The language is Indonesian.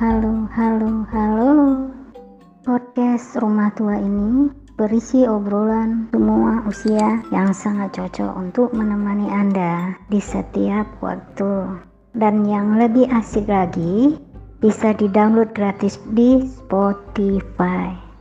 Halo, halo, halo. Podcast Rumah Tua ini berisi obrolan semua usia yang sangat cocok untuk menemani Anda di setiap waktu. Dan yang lebih asik lagi, bisa didownload gratis di Spotify.